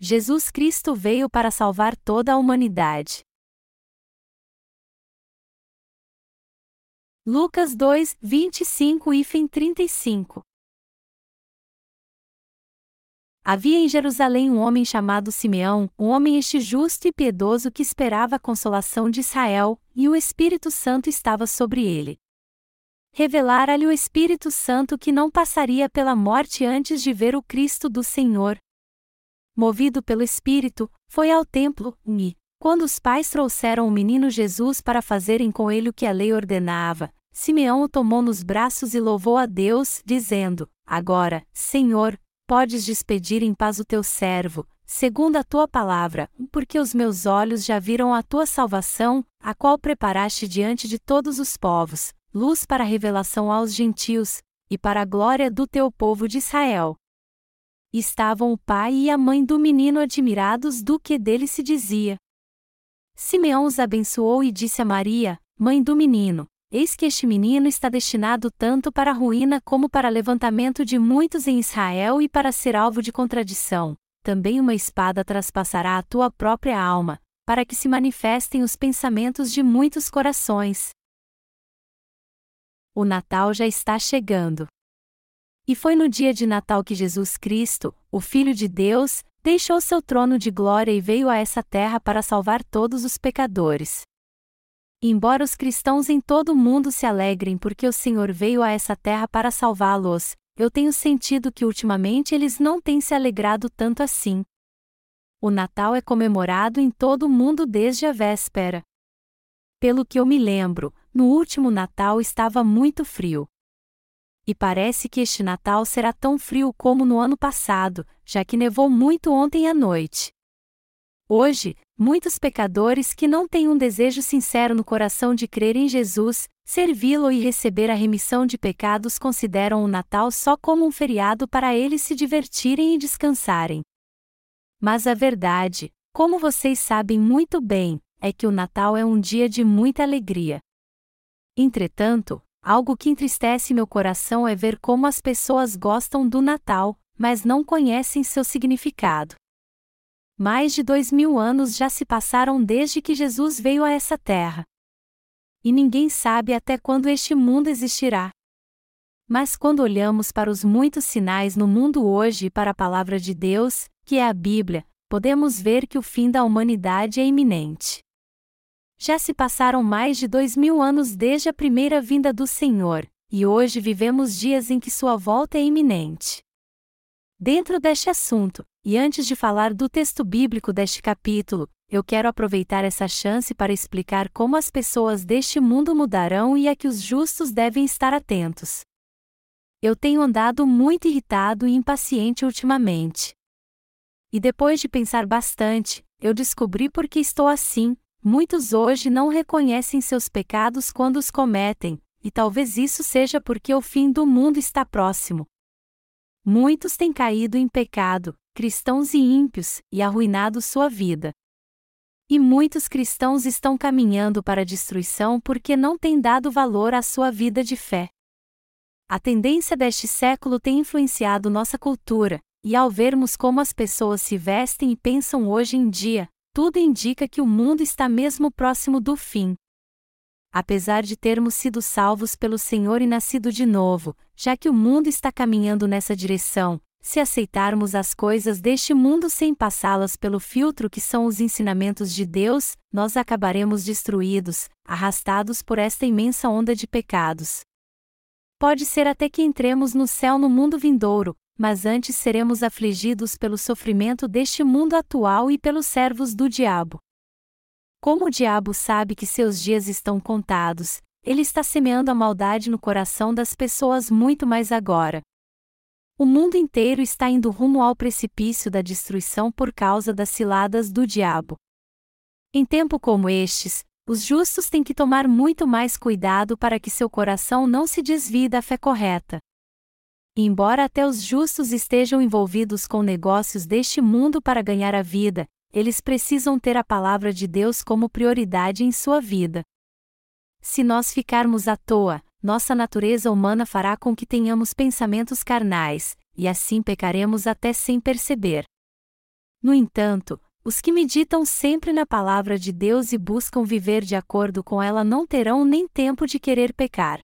Jesus Cristo veio para salvar toda a humanidade. Lucas 2, 25 e 35 Havia em Jerusalém um homem chamado Simeão, um homem este justo e piedoso que esperava a consolação de Israel, e o Espírito Santo estava sobre ele. Revelara-lhe o Espírito Santo que não passaria pela morte antes de ver o Cristo do Senhor. Movido pelo Espírito, foi ao templo, e, quando os pais trouxeram o menino Jesus para fazerem com ele o que a lei ordenava, Simeão o tomou nos braços e louvou a Deus, dizendo: Agora, Senhor, podes despedir em paz o teu servo, segundo a tua palavra, porque os meus olhos já viram a tua salvação, a qual preparaste diante de todos os povos, luz para a revelação aos gentios, e para a glória do teu povo de Israel. Estavam o pai e a mãe do menino admirados do que dele se dizia. Simeão os abençoou e disse a Maria, mãe do menino: Eis que este menino está destinado tanto para a ruína como para levantamento de muitos em Israel e para ser alvo de contradição. Também uma espada traspassará a tua própria alma, para que se manifestem os pensamentos de muitos corações. O Natal já está chegando. E foi no dia de Natal que Jesus Cristo, o Filho de Deus, deixou seu trono de glória e veio a essa terra para salvar todos os pecadores. Embora os cristãos em todo o mundo se alegrem porque o Senhor veio a essa terra para salvá-los, eu tenho sentido que ultimamente eles não têm se alegrado tanto assim. O Natal é comemorado em todo o mundo desde a véspera. Pelo que eu me lembro, no último Natal estava muito frio. E parece que este Natal será tão frio como no ano passado, já que nevou muito ontem à noite. Hoje, muitos pecadores que não têm um desejo sincero no coração de crer em Jesus, servi-lo e receber a remissão de pecados consideram o Natal só como um feriado para eles se divertirem e descansarem. Mas a verdade, como vocês sabem muito bem, é que o Natal é um dia de muita alegria. Entretanto, algo que entristece meu coração é ver como as pessoas gostam do Natal, mas não conhecem seu significado. Mais de dois mil anos já se passaram desde que Jesus veio a essa terra. E ninguém sabe até quando este mundo existirá. Mas quando olhamos para os muitos sinais no mundo hoje e para a palavra de Deus, que é a Bíblia, podemos ver que o fim da humanidade é iminente. Já se passaram mais de dois mil anos desde a primeira vinda do Senhor, e hoje vivemos dias em que sua volta é iminente. Dentro deste assunto, e antes de falar do texto bíblico deste capítulo, eu quero aproveitar essa chance para explicar como as pessoas deste mundo mudarão e a que os justos devem estar atentos. Eu tenho andado muito irritado e impaciente ultimamente. E depois de pensar bastante, eu descobri por que estou assim. Muitos hoje não reconhecem seus pecados quando os cometem, e talvez isso seja porque o fim do mundo está próximo. Muitos têm caído em pecado, cristãos e ímpios, e arruinado sua vida. E muitos cristãos estão caminhando para a destruição porque não têm dado valor à sua vida de fé. A tendência deste século tem influenciado nossa cultura, e ao vermos como as pessoas se vestem e pensam hoje em dia, tudo indica que o mundo está mesmo próximo do fim. Apesar de termos sido salvos pelo Senhor e nascido de novo, já que o mundo está caminhando nessa direção, se aceitarmos as coisas deste mundo sem passá-las pelo filtro que são os ensinamentos de Deus, nós acabaremos destruídos, arrastados por esta imensa onda de pecados. Pode ser até que entremos no céu no mundo vindouro, mas antes seremos afligidos pelo sofrimento deste mundo atual e pelos servos do diabo. Como o diabo sabe que seus dias estão contados, ele está semeando a maldade no coração das pessoas muito mais agora. O mundo inteiro está indo rumo ao precipício da destruição por causa das ciladas do diabo. Em tempo como estes, os justos têm que tomar muito mais cuidado para que seu coração não se desvie da fé correta. Embora até os justos estejam envolvidos com negócios deste mundo para ganhar a vida, eles precisam ter a palavra de Deus como prioridade em sua vida. Se nós ficarmos à toa, nossa natureza humana fará com que tenhamos pensamentos carnais, e assim pecaremos até sem perceber. No entanto, os que meditam sempre na palavra de Deus e buscam viver de acordo com ela não terão nem tempo de querer pecar.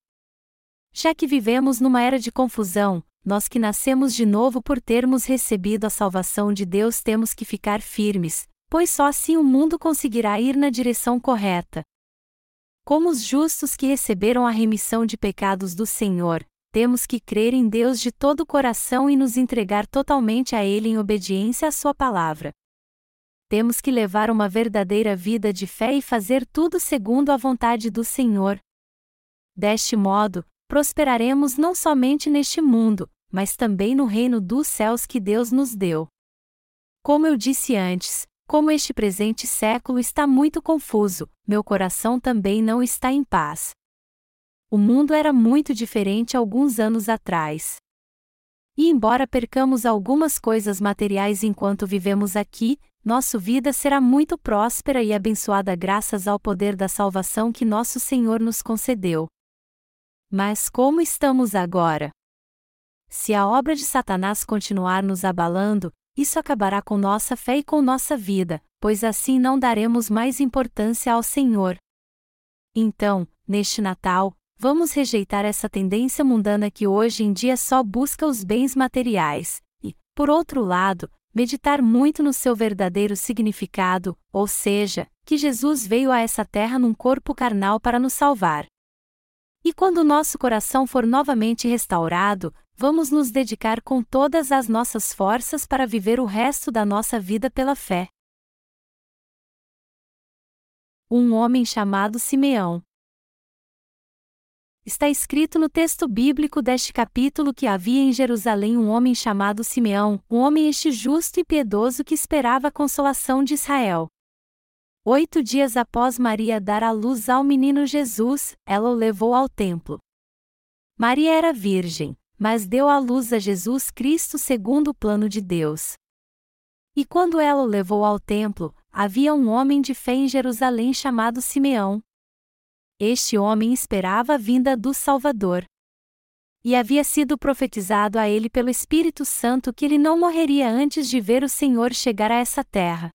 Já que vivemos numa era de confusão, nós que nascemos de novo por termos recebido a salvação de Deus temos que ficar firmes, pois só assim o mundo conseguirá ir na direção correta. Como os justos que receberam a remissão de pecados do Senhor, temos que crer em Deus de todo o coração e nos entregar totalmente a Ele em obediência à Sua palavra. Temos que levar uma verdadeira vida de fé e fazer tudo segundo a vontade do Senhor. Deste modo, prosperaremos não somente neste mundo, mas também no reino dos céus que Deus nos deu. Como eu disse antes, como este presente século está muito confuso, meu coração também não está em paz. O mundo era muito diferente alguns anos atrás. E embora percamos algumas coisas materiais enquanto vivemos aqui, nossa vida será muito próspera e abençoada graças ao poder da salvação que nosso Senhor nos concedeu. Mas como estamos agora? Se a obra de Satanás continuar nos abalando, isso acabará com nossa fé e com nossa vida, pois assim não daremos mais importância ao Senhor. Então, neste Natal, Vamos rejeitar essa tendência mundana que hoje em dia só busca os bens materiais, e, por outro lado, meditar muito no seu verdadeiro significado, ou seja, que Jesus veio a essa terra num corpo carnal para nos salvar. E quando nosso coração for novamente restaurado, vamos nos dedicar com todas as nossas forças para viver o resto da nossa vida pela fé. Um homem chamado Simeão. Está escrito no texto bíblico deste capítulo que havia em Jerusalém um homem chamado Simeão, um homem este justo e piedoso que esperava a consolação de Israel. Oito dias após Maria dar à luz ao menino Jesus, ela o levou ao templo. Maria era virgem, mas deu à luz a Jesus Cristo segundo o plano de Deus. E quando ela o levou ao templo, havia um homem de fé em Jerusalém chamado Simeão, este homem esperava a vinda do Salvador. E havia sido profetizado a ele pelo Espírito Santo que ele não morreria antes de ver o Senhor chegar a essa terra.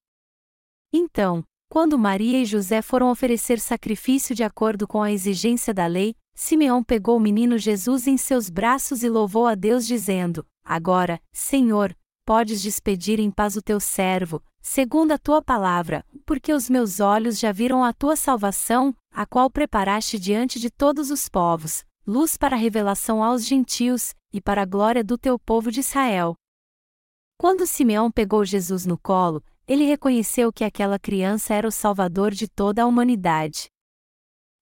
Então, quando Maria e José foram oferecer sacrifício de acordo com a exigência da lei, Simeão pegou o menino Jesus em seus braços e louvou a Deus, dizendo: Agora, Senhor, podes despedir em paz o teu servo, segundo a tua palavra, porque os meus olhos já viram a tua salvação, a qual preparaste diante de todos os povos, luz para a revelação aos gentios, e para a glória do teu povo de Israel. Quando Simeão pegou Jesus no colo, ele reconheceu que aquela criança era o Salvador de toda a humanidade.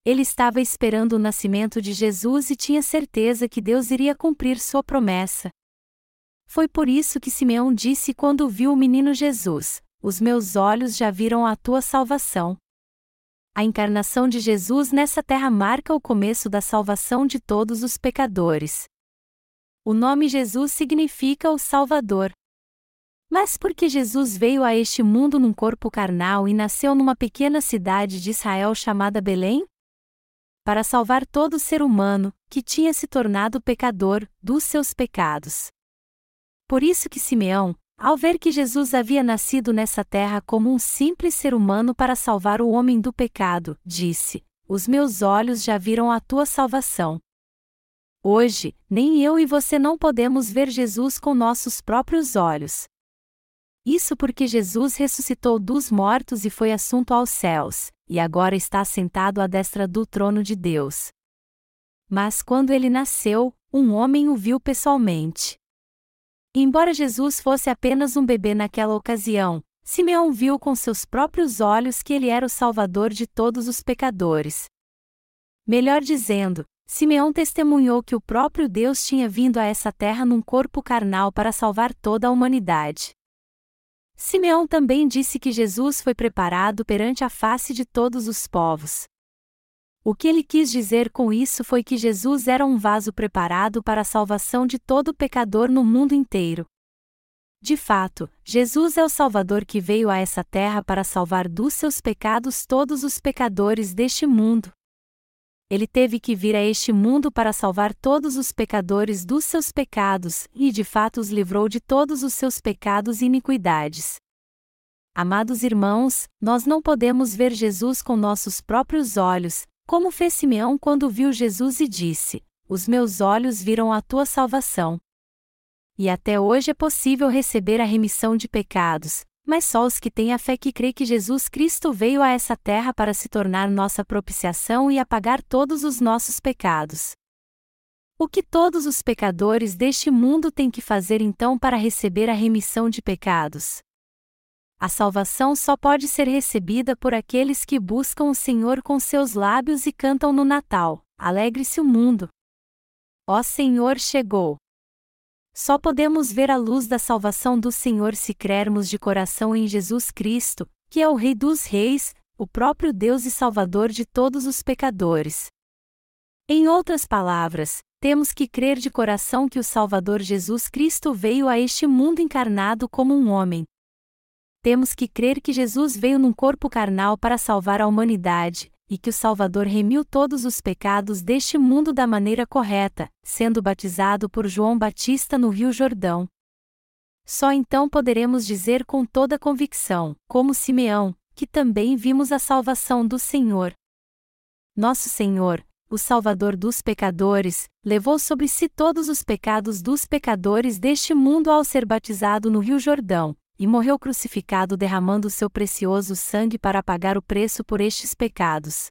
Ele estava esperando o nascimento de Jesus e tinha certeza que Deus iria cumprir sua promessa. Foi por isso que Simeão disse quando viu o menino Jesus: Os meus olhos já viram a tua salvação. A encarnação de Jesus nessa terra marca o começo da salvação de todos os pecadores. O nome Jesus significa o Salvador. Mas por que Jesus veio a este mundo num corpo carnal e nasceu numa pequena cidade de Israel chamada Belém? Para salvar todo ser humano, que tinha se tornado pecador, dos seus pecados. Por isso que Simeão, ao ver que Jesus havia nascido nessa terra como um simples ser humano para salvar o homem do pecado, disse: Os meus olhos já viram a tua salvação. Hoje, nem eu e você não podemos ver Jesus com nossos próprios olhos. Isso porque Jesus ressuscitou dos mortos e foi assunto aos céus, e agora está sentado à destra do trono de Deus. Mas quando ele nasceu, um homem o viu pessoalmente. Embora Jesus fosse apenas um bebê naquela ocasião, Simeão viu com seus próprios olhos que ele era o Salvador de todos os pecadores. Melhor dizendo, Simeão testemunhou que o próprio Deus tinha vindo a essa terra num corpo carnal para salvar toda a humanidade. Simeão também disse que Jesus foi preparado perante a face de todos os povos. O que ele quis dizer com isso foi que Jesus era um vaso preparado para a salvação de todo pecador no mundo inteiro. De fato, Jesus é o Salvador que veio a essa terra para salvar dos seus pecados todos os pecadores deste mundo. Ele teve que vir a este mundo para salvar todos os pecadores dos seus pecados, e de fato os livrou de todos os seus pecados e iniquidades. Amados irmãos, nós não podemos ver Jesus com nossos próprios olhos, como fez Simeão quando viu Jesus e disse: Os meus olhos viram a tua salvação. E até hoje é possível receber a remissão de pecados, mas só os que têm a fé que crê que Jesus Cristo veio a essa terra para se tornar nossa propiciação e apagar todos os nossos pecados. O que todos os pecadores deste mundo têm que fazer então para receber a remissão de pecados? A salvação só pode ser recebida por aqueles que buscam o Senhor com seus lábios e cantam no Natal: Alegre-se o mundo! Ó Senhor chegou! Só podemos ver a luz da salvação do Senhor se crermos de coração em Jesus Cristo, que é o Rei dos Reis, o próprio Deus e Salvador de todos os pecadores. Em outras palavras, temos que crer de coração que o Salvador Jesus Cristo veio a este mundo encarnado como um homem. Temos que crer que Jesus veio num corpo carnal para salvar a humanidade, e que o Salvador remiu todos os pecados deste mundo da maneira correta, sendo batizado por João Batista no Rio Jordão. Só então poderemos dizer com toda convicção, como Simeão, que também vimos a salvação do Senhor. Nosso Senhor, o Salvador dos pecadores, levou sobre si todos os pecados dos pecadores deste mundo ao ser batizado no Rio Jordão, e morreu crucificado derramando seu precioso sangue para pagar o preço por estes pecados.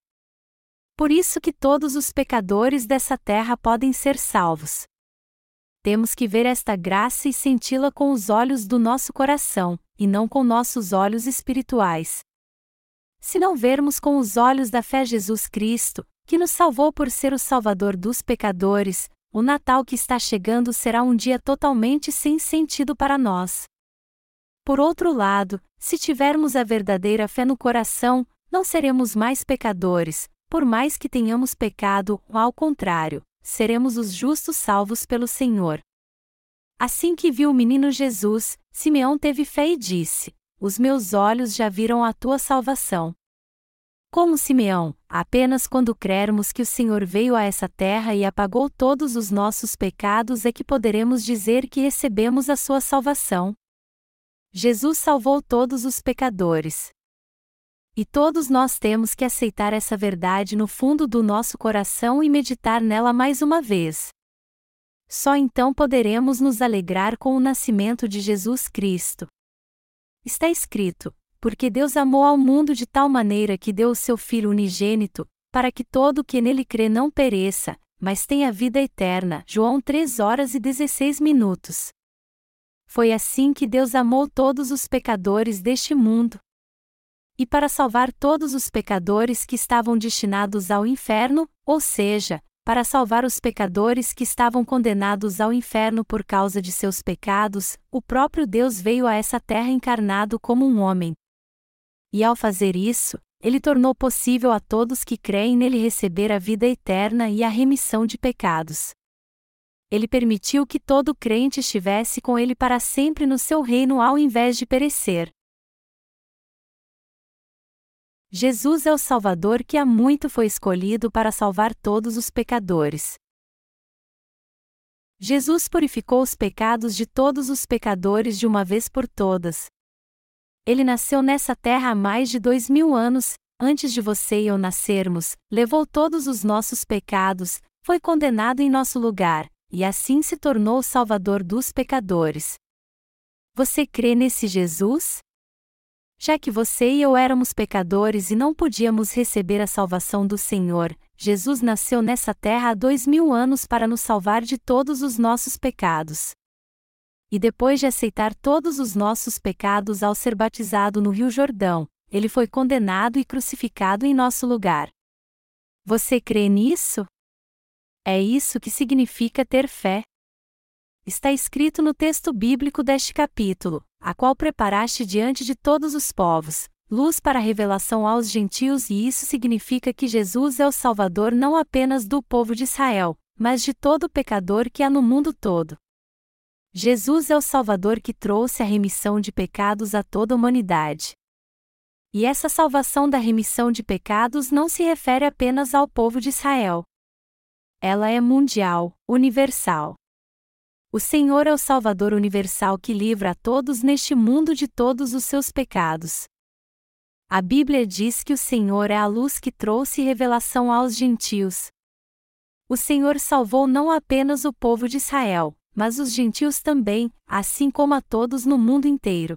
Por isso que todos os pecadores dessa terra podem ser salvos. Temos que ver esta graça e senti-la com os olhos do nosso coração, e não com nossos olhos espirituais. Se não vermos com os olhos da fé Jesus Cristo, que nos salvou por ser o Salvador dos pecadores, o Natal que está chegando será um dia totalmente sem sentido para nós. Por outro lado, se tivermos a verdadeira fé no coração, não seremos mais pecadores, por mais que tenhamos pecado, ao contrário, seremos os justos salvos pelo Senhor. Assim que viu o menino Jesus, Simeão teve fé e disse: Os meus olhos já viram a tua salvação. Como Simeão, apenas quando crermos que o Senhor veio a essa terra e apagou todos os nossos pecados é que poderemos dizer que recebemos a sua salvação. Jesus salvou todos os pecadores. E todos nós temos que aceitar essa verdade no fundo do nosso coração e meditar nela mais uma vez. Só então poderemos nos alegrar com o nascimento de Jesus Cristo. Está escrito: Porque Deus amou ao mundo de tal maneira que deu o seu Filho unigênito, para que todo o que nele crê não pereça, mas tenha vida eterna. João 3 horas e 16 minutos. Foi assim que Deus amou todos os pecadores deste mundo. E para salvar todos os pecadores que estavam destinados ao inferno, ou seja, para salvar os pecadores que estavam condenados ao inferno por causa de seus pecados, o próprio Deus veio a essa terra encarnado como um homem. E ao fazer isso, ele tornou possível a todos que creem nele receber a vida eterna e a remissão de pecados ele permitiu que todo crente estivesse com ele para sempre no seu reino ao invés de perecer. Jesus é o Salvador que há muito foi escolhido para salvar todos os pecadores. Jesus purificou os pecados de todos os pecadores de uma vez por todas. Ele nasceu nessa terra há mais de dois mil anos, antes de você e eu nascermos, levou todos os nossos pecados, foi condenado em nosso lugar, e assim se tornou o Salvador dos pecadores. Você crê nesse Jesus? Já que você e eu éramos pecadores e não podíamos receber a salvação do Senhor, Jesus nasceu nessa terra há dois mil anos para nos salvar de todos os nossos pecados. E depois de aceitar todos os nossos pecados ao ser batizado no Rio Jordão, ele foi condenado e crucificado em nosso lugar. Você crê nisso? É isso que significa ter fé. Está escrito no texto bíblico deste capítulo, a qual preparaste diante de todos os povos, luz para a revelação aos gentios, e isso significa que Jesus é o Salvador não apenas do povo de Israel, mas de todo pecador que há no mundo todo. Jesus é o Salvador que trouxe a remissão de pecados a toda a humanidade. E essa salvação da remissão de pecados não se refere apenas ao povo de Israel ela é mundial, universal. O Senhor é o Salvador universal que livra a todos neste mundo de todos os seus pecados. A Bíblia diz que o Senhor é a luz que trouxe revelação aos gentios. O Senhor salvou não apenas o povo de Israel, mas os gentios também, assim como a todos no mundo inteiro.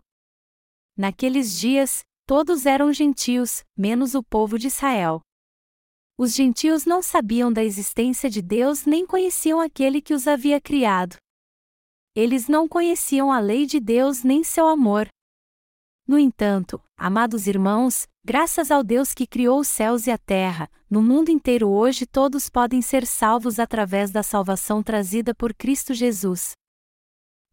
Naqueles dias, todos eram gentios, menos o povo de Israel. Os gentios não sabiam da existência de Deus nem conheciam aquele que os havia criado. Eles não conheciam a lei de Deus nem seu amor. No entanto, amados irmãos, graças ao Deus que criou os céus e a terra, no mundo inteiro hoje todos podem ser salvos através da salvação trazida por Cristo Jesus.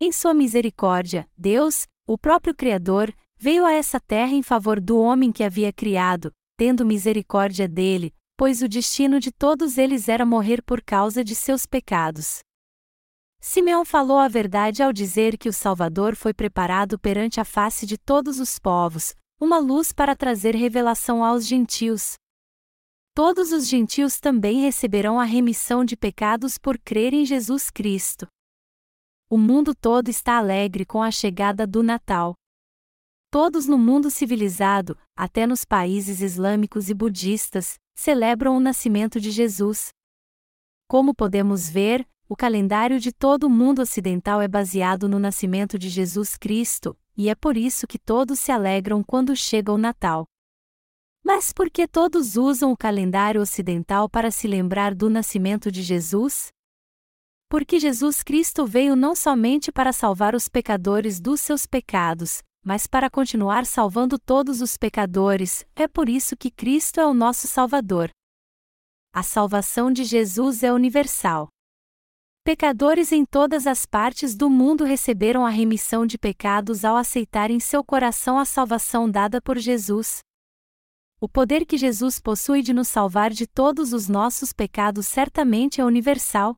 Em sua misericórdia, Deus, o próprio Criador, veio a essa terra em favor do homem que havia criado, tendo misericórdia dele, pois o destino de todos eles era morrer por causa de seus pecados. Simeão falou a verdade ao dizer que o Salvador foi preparado perante a face de todos os povos, uma luz para trazer revelação aos gentios. Todos os gentios também receberão a remissão de pecados por crer em Jesus Cristo. O mundo todo está alegre com a chegada do Natal. Todos no mundo civilizado, até nos países islâmicos e budistas, celebram o nascimento de Jesus. Como podemos ver, o calendário de todo o mundo ocidental é baseado no nascimento de Jesus Cristo, e é por isso que todos se alegram quando chega o Natal. Mas por que todos usam o calendário ocidental para se lembrar do nascimento de Jesus? Porque Jesus Cristo veio não somente para salvar os pecadores dos seus pecados, mas para continuar salvando todos os pecadores, é por isso que Cristo é o nosso Salvador. A salvação de Jesus é universal. Pecadores em todas as partes do mundo receberam a remissão de pecados ao aceitar em seu coração a salvação dada por Jesus. O poder que Jesus possui de nos salvar de todos os nossos pecados certamente é universal.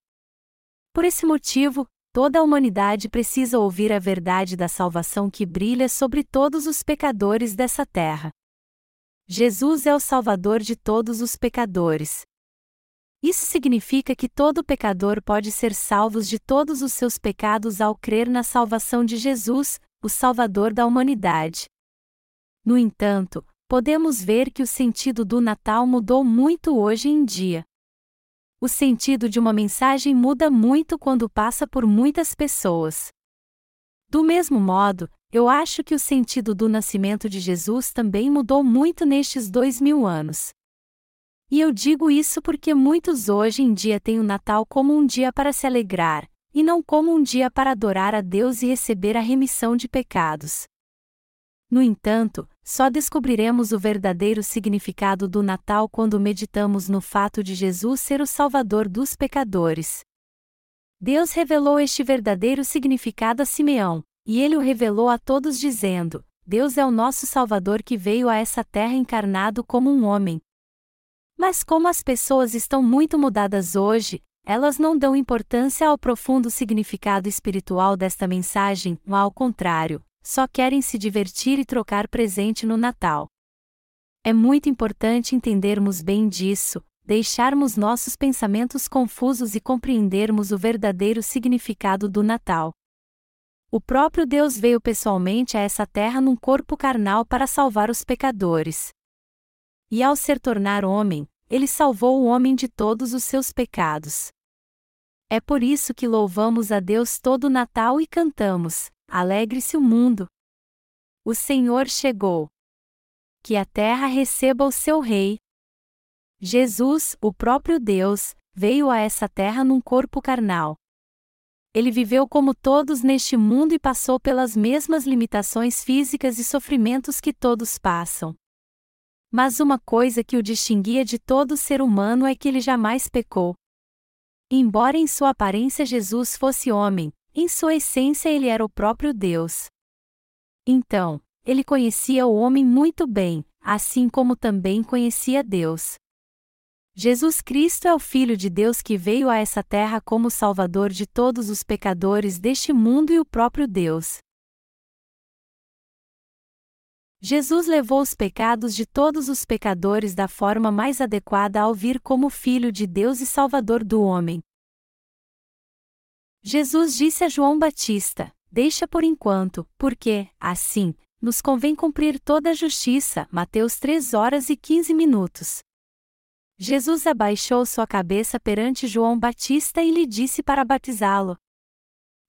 Por esse motivo, toda a humanidade precisa ouvir a verdade da salvação que brilha sobre todos os pecadores dessa terra. Jesus é o Salvador de todos os pecadores. Isso significa que todo pecador pode ser salvo de todos os seus pecados ao crer na salvação de Jesus, o Salvador da humanidade. No entanto, podemos ver que o sentido do Natal mudou muito hoje em dia. O sentido de uma mensagem muda muito quando passa por muitas pessoas. Do mesmo modo, eu acho que o sentido do nascimento de Jesus também mudou muito nestes dois mil anos. E eu digo isso porque muitos hoje em dia têm o Natal como um dia para se alegrar, e não como um dia para adorar a Deus e receber a remissão de pecados. No entanto, só descobriremos o verdadeiro significado do Natal quando meditamos no fato de Jesus ser o Salvador dos pecadores. Deus revelou este verdadeiro significado a Simeão, e ele o revelou a todos dizendo: Deus é o nosso Salvador que veio a essa terra encarnado como um homem, mas como as pessoas estão muito mudadas hoje, elas não dão importância ao profundo significado espiritual desta mensagem, ao contrário, só querem se divertir e trocar presente no Natal. É muito importante entendermos bem disso, deixarmos nossos pensamentos confusos e compreendermos o verdadeiro significado do Natal. O próprio Deus veio pessoalmente a essa terra num corpo carnal para salvar os pecadores. E ao ser tornar homem, ele salvou o homem de todos os seus pecados. É por isso que louvamos a Deus todo o Natal e cantamos: Alegre-se o mundo! O Senhor chegou. Que a terra receba o seu Rei. Jesus, o próprio Deus, veio a essa terra num corpo carnal. Ele viveu como todos neste mundo e passou pelas mesmas limitações físicas e sofrimentos que todos passam. Mas uma coisa que o distinguia de todo ser humano é que ele jamais pecou. Embora em sua aparência Jesus fosse homem, em sua essência ele era o próprio Deus. Então, ele conhecia o homem muito bem, assim como também conhecia Deus. Jesus Cristo é o Filho de Deus que veio a essa terra como Salvador de todos os pecadores deste mundo e o próprio Deus. Jesus levou os pecados de todos os pecadores da forma mais adequada ao vir como Filho de Deus e Salvador do homem. Jesus disse a João Batista: Deixa por enquanto, porque, assim, nos convém cumprir toda a justiça. Mateus 3 horas e 15 minutos. Jesus abaixou sua cabeça perante João Batista e lhe disse para batizá-lo.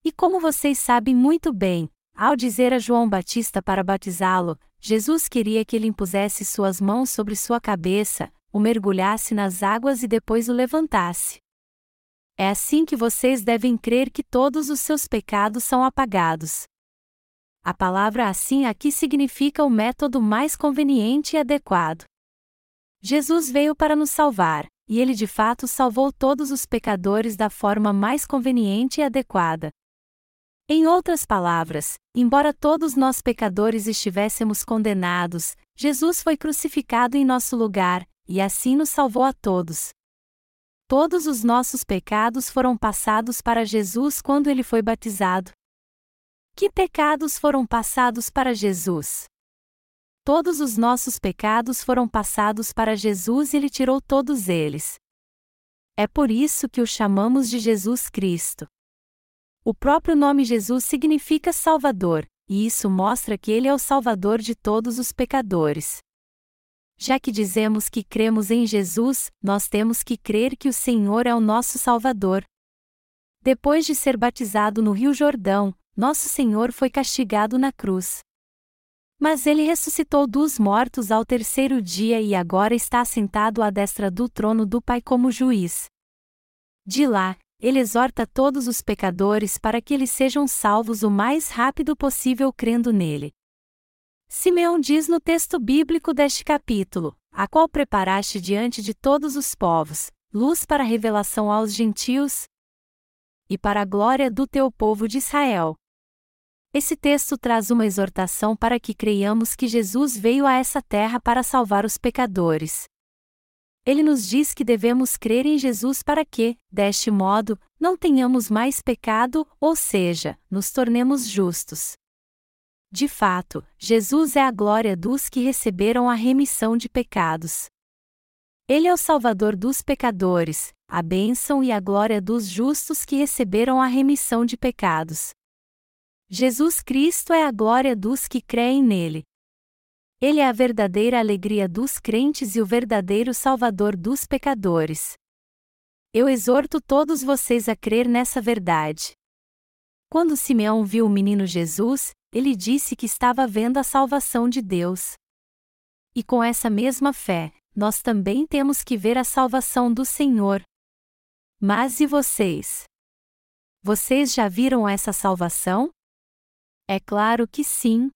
E como vocês sabem muito bem, ao dizer a João Batista para batizá-lo, Jesus queria que ele impusesse suas mãos sobre sua cabeça, o mergulhasse nas águas e depois o levantasse. É assim que vocês devem crer que todos os seus pecados são apagados. A palavra assim aqui significa o método mais conveniente e adequado. Jesus veio para nos salvar, e ele de fato salvou todos os pecadores da forma mais conveniente e adequada. Em outras palavras, embora todos nós pecadores estivéssemos condenados, Jesus foi crucificado em nosso lugar, e assim nos salvou a todos. Todos os nossos pecados foram passados para Jesus quando ele foi batizado. Que pecados foram passados para Jesus? Todos os nossos pecados foram passados para Jesus e Ele tirou todos eles. É por isso que o chamamos de Jesus Cristo. O próprio nome Jesus significa Salvador, e isso mostra que Ele é o Salvador de todos os pecadores. Já que dizemos que cremos em Jesus, nós temos que crer que o Senhor é o nosso Salvador. Depois de ser batizado no Rio Jordão, nosso Senhor foi castigado na cruz. Mas ele ressuscitou dos mortos ao terceiro dia e agora está sentado à destra do trono do Pai como juiz. De lá, ele exorta todos os pecadores para que eles sejam salvos o mais rápido possível crendo nele. Simeão diz no texto bíblico deste capítulo: A qual preparaste diante de todos os povos, luz para revelação aos gentios e para a glória do teu povo de Israel. Esse texto traz uma exortação para que creiamos que Jesus veio a essa terra para salvar os pecadores. Ele nos diz que devemos crer em Jesus para que, deste modo, não tenhamos mais pecado, ou seja, nos tornemos justos. De fato, Jesus é a glória dos que receberam a remissão de pecados. Ele é o Salvador dos pecadores, a bênção e a glória dos justos que receberam a remissão de pecados. Jesus Cristo é a glória dos que creem nele. Ele é a verdadeira alegria dos crentes e o verdadeiro Salvador dos pecadores. Eu exorto todos vocês a crer nessa verdade. Quando Simeão viu o menino Jesus, ele disse que estava vendo a salvação de Deus. E com essa mesma fé, nós também temos que ver a salvação do Senhor. Mas e vocês? Vocês já viram essa salvação? É claro que sim.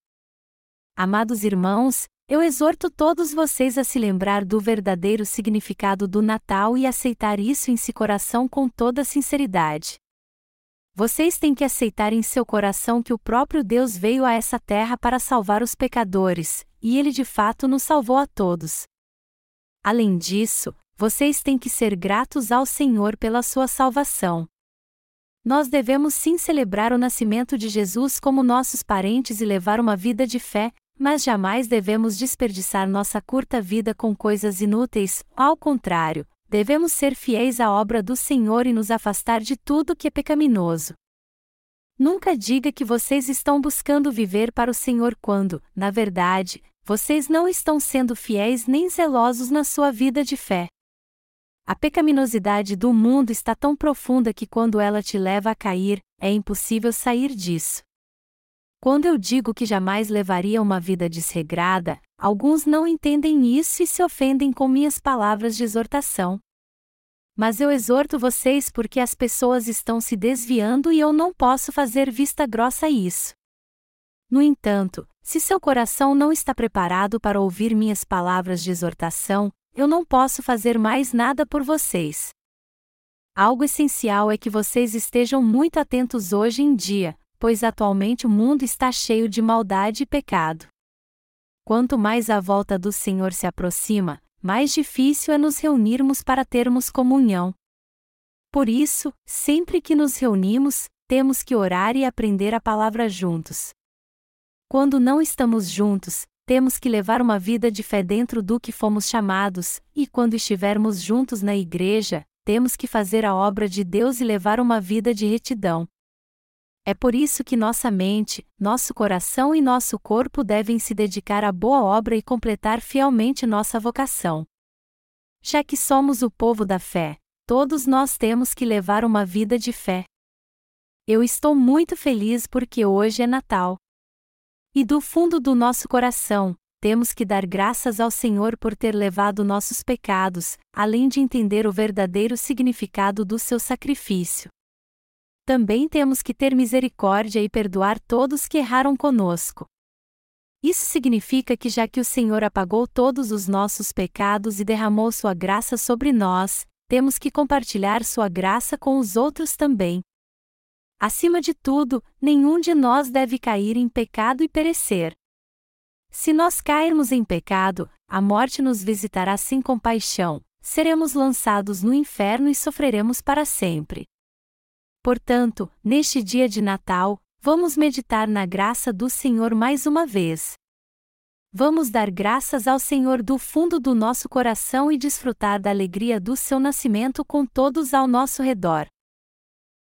Amados irmãos, eu exorto todos vocês a se lembrar do verdadeiro significado do Natal e aceitar isso em seu coração com toda sinceridade. Vocês têm que aceitar em seu coração que o próprio Deus veio a essa terra para salvar os pecadores, e ele de fato nos salvou a todos. Além disso, vocês têm que ser gratos ao Senhor pela sua salvação. Nós devemos sim celebrar o nascimento de Jesus como nossos parentes e levar uma vida de fé, mas jamais devemos desperdiçar nossa curta vida com coisas inúteis, ao contrário, devemos ser fiéis à obra do Senhor e nos afastar de tudo que é pecaminoso. Nunca diga que vocês estão buscando viver para o Senhor quando, na verdade, vocês não estão sendo fiéis nem zelosos na sua vida de fé. A pecaminosidade do mundo está tão profunda que quando ela te leva a cair, é impossível sair disso. Quando eu digo que jamais levaria uma vida desregrada, alguns não entendem isso e se ofendem com minhas palavras de exortação. Mas eu exorto vocês porque as pessoas estão se desviando e eu não posso fazer vista grossa a isso. No entanto, se seu coração não está preparado para ouvir minhas palavras de exortação, eu não posso fazer mais nada por vocês. Algo essencial é que vocês estejam muito atentos hoje em dia, pois atualmente o mundo está cheio de maldade e pecado. Quanto mais a volta do Senhor se aproxima, mais difícil é nos reunirmos para termos comunhão. Por isso, sempre que nos reunimos, temos que orar e aprender a palavra juntos. Quando não estamos juntos, temos que levar uma vida de fé dentro do que fomos chamados, e quando estivermos juntos na igreja, temos que fazer a obra de Deus e levar uma vida de retidão. É por isso que nossa mente, nosso coração e nosso corpo devem se dedicar à boa obra e completar fielmente nossa vocação. Já que somos o povo da fé, todos nós temos que levar uma vida de fé. Eu estou muito feliz porque hoje é Natal. E do fundo do nosso coração, temos que dar graças ao Senhor por ter levado nossos pecados, além de entender o verdadeiro significado do seu sacrifício. Também temos que ter misericórdia e perdoar todos que erraram conosco. Isso significa que, já que o Senhor apagou todos os nossos pecados e derramou sua graça sobre nós, temos que compartilhar sua graça com os outros também. Acima de tudo, nenhum de nós deve cair em pecado e perecer. Se nós cairmos em pecado, a morte nos visitará sem compaixão, seremos lançados no inferno e sofreremos para sempre. Portanto, neste dia de Natal, vamos meditar na graça do Senhor mais uma vez. Vamos dar graças ao Senhor do fundo do nosso coração e desfrutar da alegria do seu nascimento com todos ao nosso redor.